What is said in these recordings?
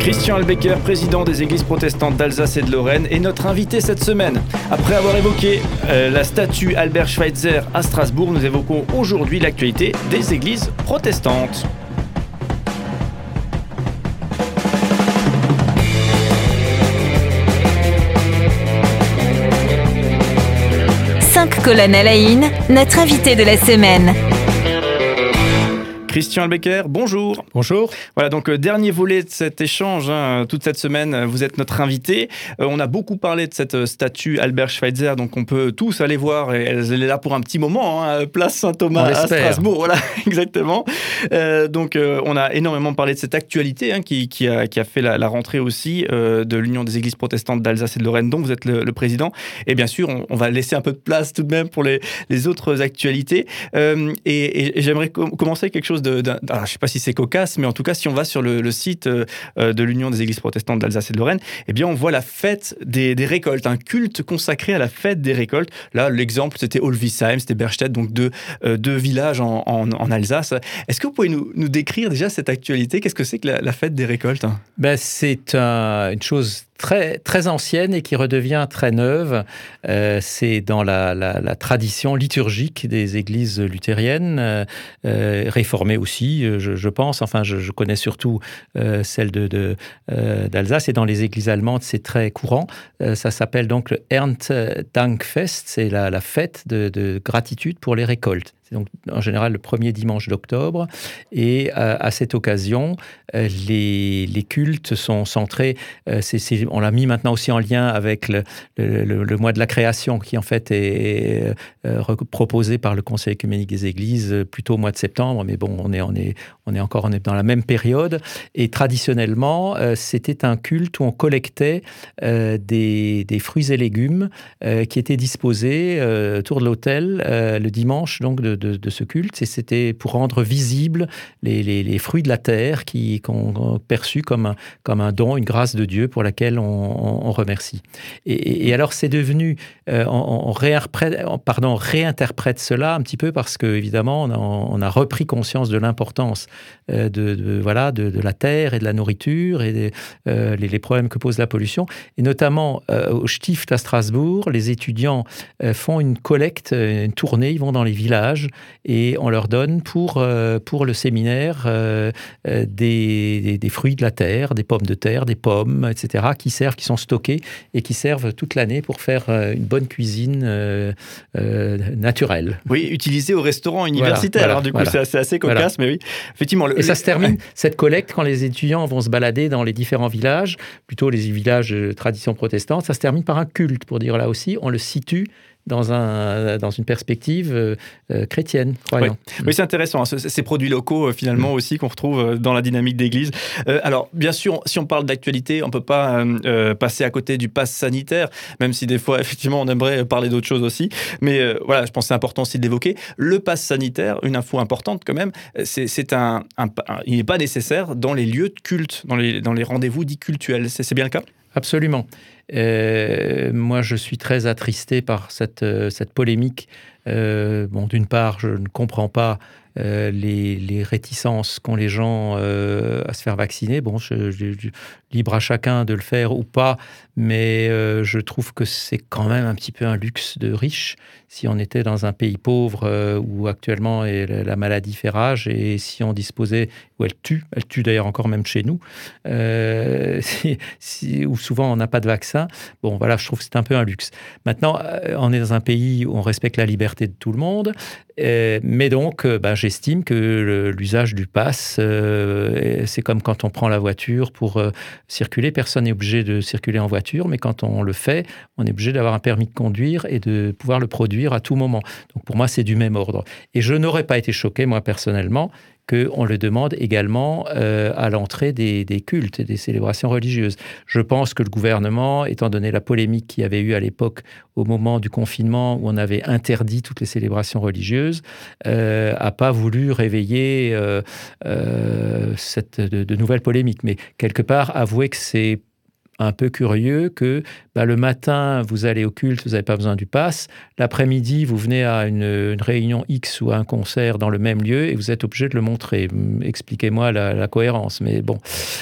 Christian Albecker, président des églises protestantes d'Alsace et de Lorraine, est notre invité cette semaine. Après avoir évoqué euh, la statue Albert Schweitzer à Strasbourg, nous évoquons aujourd'hui l'actualité des églises protestantes. Cinq colonnes à la une, notre invité de la semaine. Christian Albecker, bonjour. Bonjour. Voilà, donc euh, dernier volet de cet échange. hein, toute cette semaine, euh, vous êtes notre invité. Euh, on a beaucoup parlé de cette statue Albert Schweitzer, donc on peut tous aller voir. Et elle, elle est là pour un petit moment, hein, place Saint-Thomas à. Strasbourg. Voilà, exactement. Euh, donc on a énormément parlé de cette actualité hein, qui, qui a, qui a fait la, la rentrée aussi de l'Union des Églises protestantes d'Alsace et de Lorraine, dont vous êtes le, le président. Et bien sûr, on, on va laisser un peu de place tout de même pour les, les autres actualités. Et et- et j'aimerais com- commencer quelque chose je sais pas si c'est cocasse, mais en tout cas, si on va sur le, site euh, de l'Union des Églises protestantes d'Alsace et de Lorraine, eh bien, on voit la fête des, récoltes, un culte consacré à la fête des récoltes. Là, l'exemple, c'était Olvisheim, c'était Berstedt, donc deux, euh, deux villages en, Alsace. Est-ce que vous pouvez nous, décrire déjà cette actualité? Qu'est-ce que c'est que la, fête des récoltes? Ben, c'est un- une chose très, très ancienne et qui redevient très neuve. Euh, c'est dans la, tradition liturgique des églises luthériennes, euh, euh, réformées aussi, je, pense. Enfin, je, connais surtout celle d'Alsace et dans les églises allemandes, c'est très courant. Ça s'appelle donc le Erntedankfest, c'est la, fête de gratitude pour les récoltes. Donc en général le premier dimanche d'octobre. Et euh, à cette occasion, euh, les, les cultes sont centrés. euh, on l'a mis maintenant aussi en lien avec le, le- mois de la création, qui en fait est proposé par le Conseil œcuménique des Églises plutôt au mois de septembre. Mais bon, on est, on est, on est encore on est dans la même période. Et traditionnellement, c'était un culte où on collectait des, des fruits et légumes qui étaient disposés autour de l'autel le dimanche donc de, de- ce culte. Et c'était pour rendre visibles les, fruits de la terre qui qu'on perçu comme un, comme un don, une grâce de Dieu pour laquelle on, remercie. Et, alors c'est devenu, euh, on, pardon, on réinterprète cela un petit peu parce que évidemment on a, repris conscience de l'importance euh, de, voilà de, la terre et de la nourriture et euh, les, problèmes que pose la pollution. Et notamment au Stift à Strasbourg, les étudiants font une collecte, une tournée, ils vont dans les villages et on leur donne pour, euh, pour le séminaire euh, euh, des, des- des fruits de la terre, des pommes de terre, des pommes, etc., qui servent, qui sont stockés et qui servent toute l'année pour faire une bonne cuisine euh, euh, naturelle. Oui, utilisé au restaurant universitaire. voilà, Alors, du coup, voilà. c'est assez, assez cocasse, mais oui. Effectivement. le- Et ça le- se termine, cette collecte, quand les étudiants vont se balader dans les différents villages, plutôt les villages de tradition protestante, ça se termine par un culte, pour dire là aussi, on le situe dans, un, dans une perspective euh, euh, chrétienne, croyante. Oui, c'est intéressant. hein, ce- Ces produits locaux, euh, finalement, aussi, qu'on retrouve dans la dynamique d'église. Alors, bien sûr, si on parle d'actualité, on ne peut pas passer à côté du pass sanitaire, même si des fois, effectivement, on aimerait parler d'autres choses aussi. Mais voilà, je pense que c'est important aussi de l'évoquer. Le pass sanitaire, une info importante quand même, c'est un, Il n'est pas nécessaire dans les lieux de culte, dans les, dans les rendez-vous dits cultuels. C'est bien le cas? Absolument. Euh, moi, je suis très attristé par cette, euh, cette polémique. Euh, bon, d'une part, je ne comprends pas euh, les, réticences qu'ont les gens euh, à se faire vacciner. Bon, je, je- libre à chacun de le faire ou pas, mais euh, je trouve que c'est quand même un petit peu un luxe de riche. Si on était dans un pays pauvre où actuellement la la maladie fait rage et si on disposait, où elle tue, elle tue d'ailleurs encore même chez nous, où souvent on n'a pas de vaccin, bon voilà, je trouve que c'est un peu un luxe. Maintenant, on est dans un pays où on respecte la liberté de tout le monde, mais donc bah, j'estime que l'usage du pass, euh, c'est comme quand on prend la voiture pour euh, circuler, personne n'est obligé de circuler en voiture, mais quand on le fait, on est obligé d'avoir un permis de conduire et de pouvoir le produire à tout moment. Donc pour moi, c'est du même ordre. Et je n'aurais pas été choqué, moi personnellement, qu'on le demande également euh, à l'entrée des, cultes et des célébrations religieuses. Je pense que le gouvernement, étant donné la polémique qu'il y avait eu à l'époque au moment du confinement où on avait interdit toutes les célébrations religieuses, euh, a pas voulu réveiller euh, euh, cette, de, de nouvelles polémiques. Mais quelque part, avouer que c'est un peu curieux que bah, le matin, vous allez au culte, vous n'avez pas besoin du pass. L'après-midi, vous venez à une, réunion X ou à un concert dans le même lieu et vous êtes obligé de le montrer. Expliquez-moi la, cohérence. Mais bon,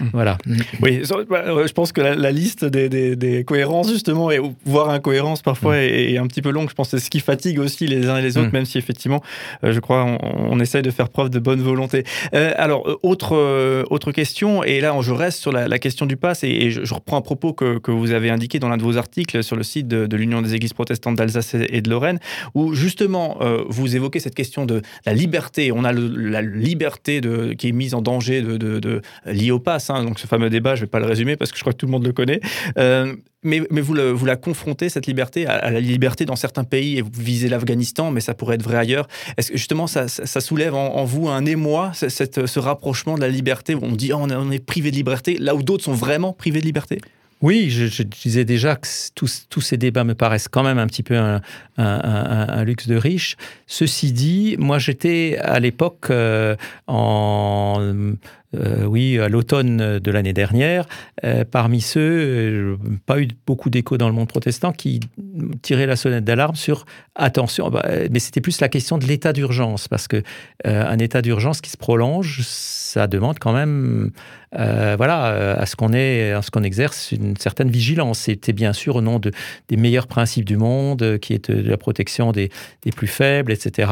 mmh. voilà. Oui, bah, je pense que la, liste des, cohérences, justement, et voire incohérences parfois, mmh. est, un petit peu longue. Je pense que c'est ce qui fatigue aussi les uns et les autres, mmh. même si effectivement, euh, je crois, on, essaye de faire preuve de bonne volonté. Euh, alors, euh, autre, autre question, et là, je reste sur la, question du pass, et, je, reprends un propos que, vous avez indiqué dans l'un de vos articles sur le site de, l'Union des Églises protestantes d'Alsace et de Lorraine, où justement euh, vous évoquez cette question de la liberté. On a la liberté qui est mise en danger de, de, liée au pass. Hein. donc ce fameux débat, je ne vais pas le résumer parce que je crois que tout le monde le connaît. Euh, mais, vous, la confrontez, cette liberté, à, la liberté dans certains pays, et vous visez l'Afghanistan, mais ça pourrait être vrai ailleurs. Est-ce que justement ça, soulève en, vous un émoi, ce rapprochement de la liberté, on dit oh, on est privé de liberté, là où d'autres sont vraiment privés de liberté? Oui, je, disais déjà que tous, ces débats me paraissent quand même un petit peu un, luxe de riche. Ceci dit, moi j'étais à l'époque euh, en euh, oui, à l'automne de l'année dernière, euh, parmi ceux, euh, pas eu beaucoup d'écho dans le monde protestant, qui tiraient la sonnette d'alarme sur attention, bah, mais c'était plus la question de l'état d'urgence, parce que un état d'urgence qui se prolonge, ça demande quand même, voilà, à ce qu'on ait, à ce qu'on exerce une certaine vigilance. C'était bien sûr au nom de, des meilleurs principes du monde, qui est la protection des, plus faibles, etc.,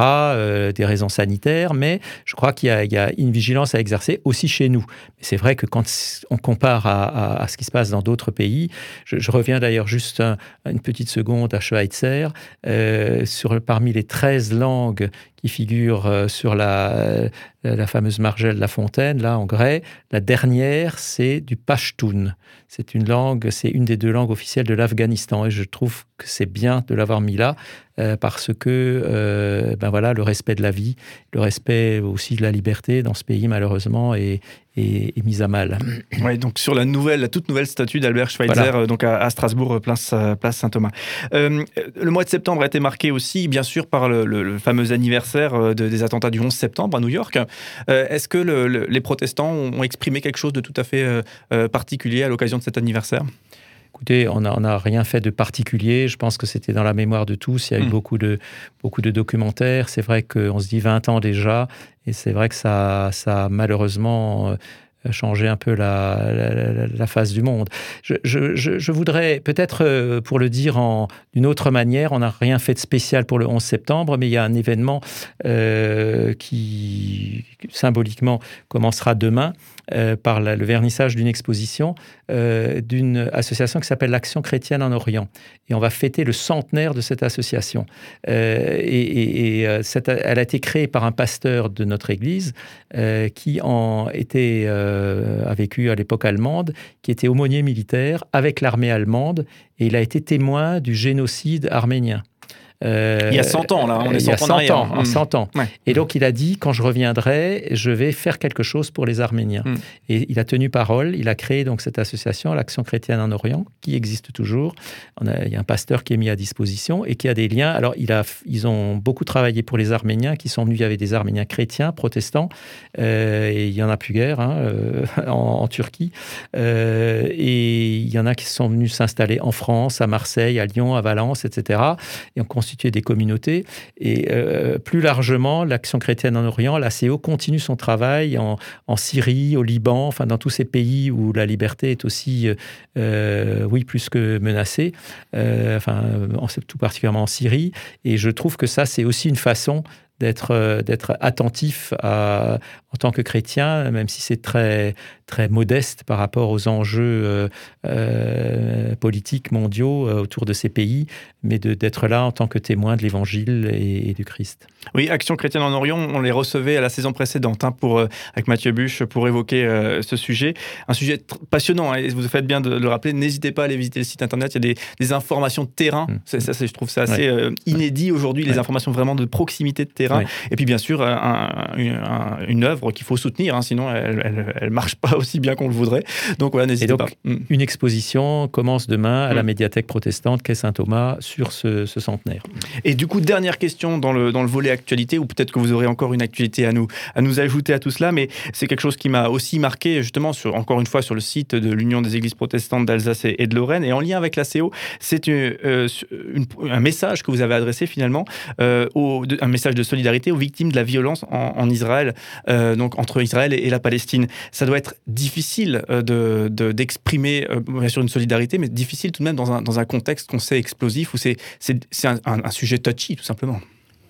des raisons sanitaires, mais je crois qu'il y, a une vigilance à exercer aussi chez nous. C'est vrai que quand on compare à, ce qui se passe dans d'autres pays, je, reviens d'ailleurs juste une petite seconde à Schweitzer, euh, sur, parmi les 13 langues qui figurent euh, sur la, la fameuse Margelle La Fontaine, là en grès, la dernière, c'est du Pashtun. C'est une langue, c'est une des deux langues officielles de l'Afghanistan et je trouve que c'est bien de l'avoir mis là euh, parce que euh, ben voilà, le respect de la vie, le respect aussi de la liberté dans ce pays malheureusement est, est, mis à mal. Oui, donc sur la nouvelle, la toute nouvelle statue d'Albert Schweitzer, euh, donc à, Strasbourg, place, place Saint-Thomas. le mois de septembre a été marqué aussi, bien sûr, par le, fameux anniversaire des attentats du 11 septembre à New York. Est-ce que les protestants ont exprimé quelque chose de tout à fait particulier à l'occasion de cet anniversaire? Écoutez, on n'a rien fait de particulier. Je pense que c'était dans la mémoire de tous. Il y a eu hmm. beaucoup, de, beaucoup de documentaires. C'est vrai qu'on se dit 20 ans déjà. Et c'est vrai que ça, ça a malheureusement changé un peu la, la, face du monde. Je, voudrais peut-être, euh, pour le dire d'une autre manière, on n'a rien fait de spécial pour le 11 septembre, mais il y a un événement euh, qui symboliquement commencera demain. Euh, par le vernissage d'une exposition d'une association qui s'appelle l'Action chrétienne en Orient. Et on va fêter le centenaire de cette association. Et, elle a été créée par un pasteur de notre Église qui en était, a vécu à l'époque allemande, qui était aumônier militaire avec l'armée allemande, et il a été témoin du génocide arménien. Euh, il y a 100 ans, là, on est 100 il y a 100 ans, en 100 ans. Et donc, il a dit, quand je reviendrai, je vais faire quelque chose pour les Arméniens. Mm. Et il a tenu parole, il a créé donc cette association, l'Action chrétienne en Orient, qui existe toujours. On a, il y a un pasteur qui est mis à disposition et qui a des liens. Alors, il a, ils ont beaucoup travaillé pour les Arméniens qui sont venus, il y avait des Arméniens chrétiens, protestants, euh, et il y en a plus guère hein, euh, en, Turquie. et il y en a qui sont venus s'installer en France, à Marseille, à Lyon, à Valence, etc. Et on constituer des communautés. Et euh, plus largement, l'Action chrétienne en Orient, l'ACO, continue son travail en, en, Syrie, au Liban, enfin dans tous ces pays où la liberté est aussi, euh, oui, plus que menacée, euh, enfin, tout particulièrement en Syrie. Et je trouve que ça, c'est aussi une façon d'être d'être attentif en tant que chrétien, même si c'est très très modeste par rapport aux enjeux politiques mondiaux autour de ces pays, mais d'être là en tant que témoin de l'Évangile et, du Christ. Oui, Action chrétienne en Orient, on les recevait à la saison précédente hein, pour, euh, avec Mathieu Buche pour évoquer euh, ce sujet. Un sujet passionnant, hein, et vous faites bien de le rappeler. N'hésitez pas à aller visiter le site internet, il y a des, informations de terrain. Mm. Ça, je trouve ça assez euh, inédit aujourd'hui, les informations vraiment de proximité de terrain. Et puis bien sûr, une, œuvre qu'il faut soutenir, hein, sinon elle, elle, marche pas aussi bien qu'on le voudrait. Donc voilà, n'hésitez pas. Mm. Une exposition commence demain à la mm. médiathèque protestante Quai Saint-Thomas sur ce, centenaire? Et du coup, dernière question dans le, dans le volet ou peut-être que vous aurez encore une actualité à nous, à nous ajouter à tout cela, mais c'est quelque chose qui m'a aussi marqué justement sur, encore une fois sur le site de l'Union des Églises protestantes d'Alsace et de Lorraine, et en lien avec la CO, c'est euh, un message que vous avez adressé finalement, euh, un message de solidarité aux victimes de la violence en, Israël, euh, donc entre Israël et, la Palestine. Ça doit être difficile de, d'exprimer bien sûr une solidarité, mais difficile tout de même dans un, contexte qu'on sait explosif où c'est, c'est, un, un sujet touchy tout simplement.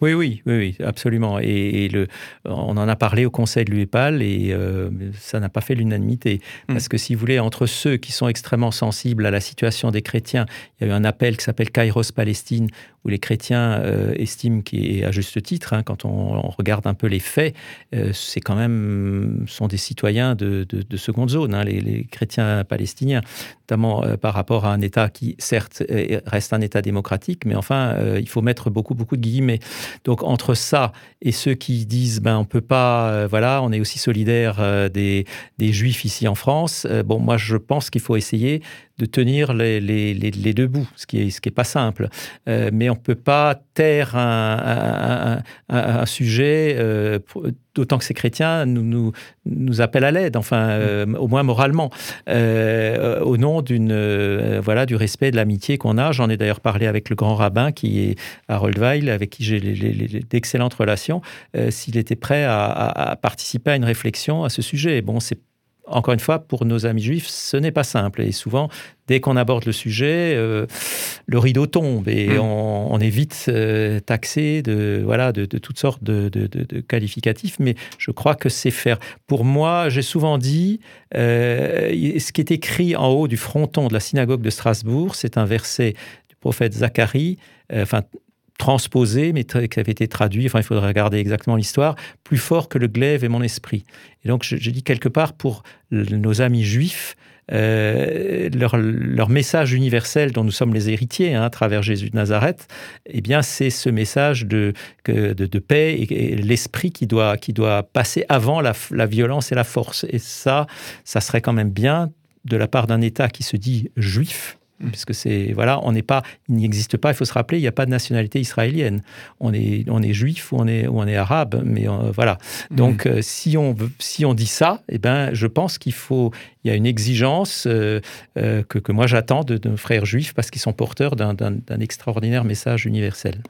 Oui, oui, oui, absolument. Et, le, on en a parlé au Conseil de l'UEPAL et euh, ça n'a pas fait l'unanimité. Hmm. Parce que si vous voulez, entre ceux qui sont extrêmement sensibles à la situation des chrétiens, il y a eu un appel qui s'appelle Kairos Palestine, où les chrétiens euh, estiment, est à juste titre, hein, quand on, regarde un peu les faits, euh, c'est quand même sont des citoyens de, seconde zone, hein, les, chrétiens palestiniens, notamment par rapport à un État qui, certes, reste un État démocratique, mais enfin, il faut mettre beaucoup, beaucoup de guillemets. Donc entre ça et ceux qui disent ben on peut pas, euh, voilà, on est aussi solidaire euh, des, des, juifs ici en France. Euh, bon, moi je pense qu'il faut essayer de tenir les, les, les, deux bouts, ce qui est, ce qui est pas simple. mais on peut pas taire un, un, un, sujet, d'autant que ces chrétiens nous, nous, nous appellent à l'aide, enfin, au moins moralement, au nom d'une, voilà, du respect de l'amitié qu'on a. J'en ai d'ailleurs parlé avec le grand rabbin qui est Harold Weil, avec qui j'ai d'excellentes relations, euh, s'il était prêt à, participer à une réflexion à ce sujet. Bon, c'est encore une fois, pour nos amis juifs, ce n'est pas simple. Et souvent, dès qu'on aborde le sujet, euh, le rideau tombe et mmh. on, est vite euh, taxé de, voilà, de, toutes sortes de, qualificatifs. Mais je crois que c'est faire. Pour moi, j'ai souvent dit, ce qui est écrit en haut du fronton de la synagogue de Strasbourg, c'est un verset du prophète Zacharie, enfin transposé, mais qui avait été traduit, enfin il faudrait regarder exactement l'histoire, plus fort que le glaive et mon esprit. Et donc je, dis quelque part pour nos amis juifs, euh, leur, message universel dont nous sommes les héritiers hein, à travers Jésus de Nazareth, eh bien c'est ce message de, de, paix et, l'esprit qui doit, qui doit passer avant la, la violence et la force. Et ça, ça serait quand même bien de la part d'un État qui se dit juif, Mm. Parce que c'est voilà, on n'est pas, il n'existe pas. Il faut se rappeler, il n'y a pas de nationalité israélienne. On est, on est juif ou on est, ou on est arabe, mais euh, voilà. Mm. Donc euh, si on si on dit ça, eh ben, je pense qu'il faut, il y a une exigence euh, que, que, moi j'attends de, nos frères juifs parce qu'ils sont porteurs d'un extraordinaire message universel.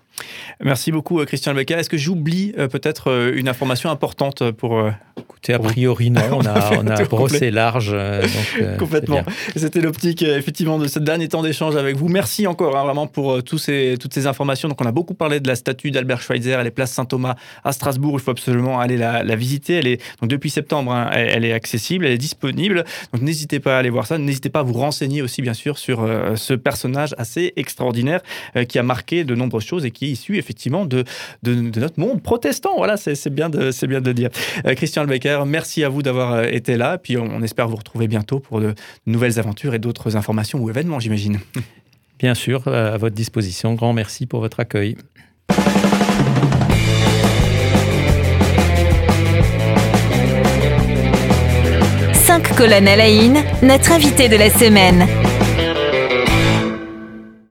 Merci beaucoup, Christian Becker. Est-ce que j'oublie peut-être une information importante pour Écoutez, a priori non, on a, on a brossé large. Complètement. C'était l'optique effectivement de cette dernière temps d'échange avec vous. Merci encore hein, vraiment pour euh, tous ces, toutes ces informations. Donc on a beaucoup parlé de la statue d'Albert Schweitzer, elle est place Saint-Thomas à Strasbourg. Il faut absolument aller la, visiter. Elle est donc depuis septembre, hein, elle, est accessible, elle est disponible. Donc n'hésitez pas à aller voir ça. N'hésitez pas à vous renseigner aussi bien sûr sur euh, ce personnage assez extraordinaire euh, qui a marqué de nombreuses choses et qui est issu effectivement de, de, notre monde protestant. Voilà, c'est bien de bien de le dire. Christian Albecker, merci à vous d'avoir été là. Puis on, espère vous retrouver bientôt pour de nouvelles aventures et d'autres informations ou événements j'imagine. Bien sûr, euh, à votre disposition. Grand merci pour votre accueil. Colonnes à la notre invité de la semaine.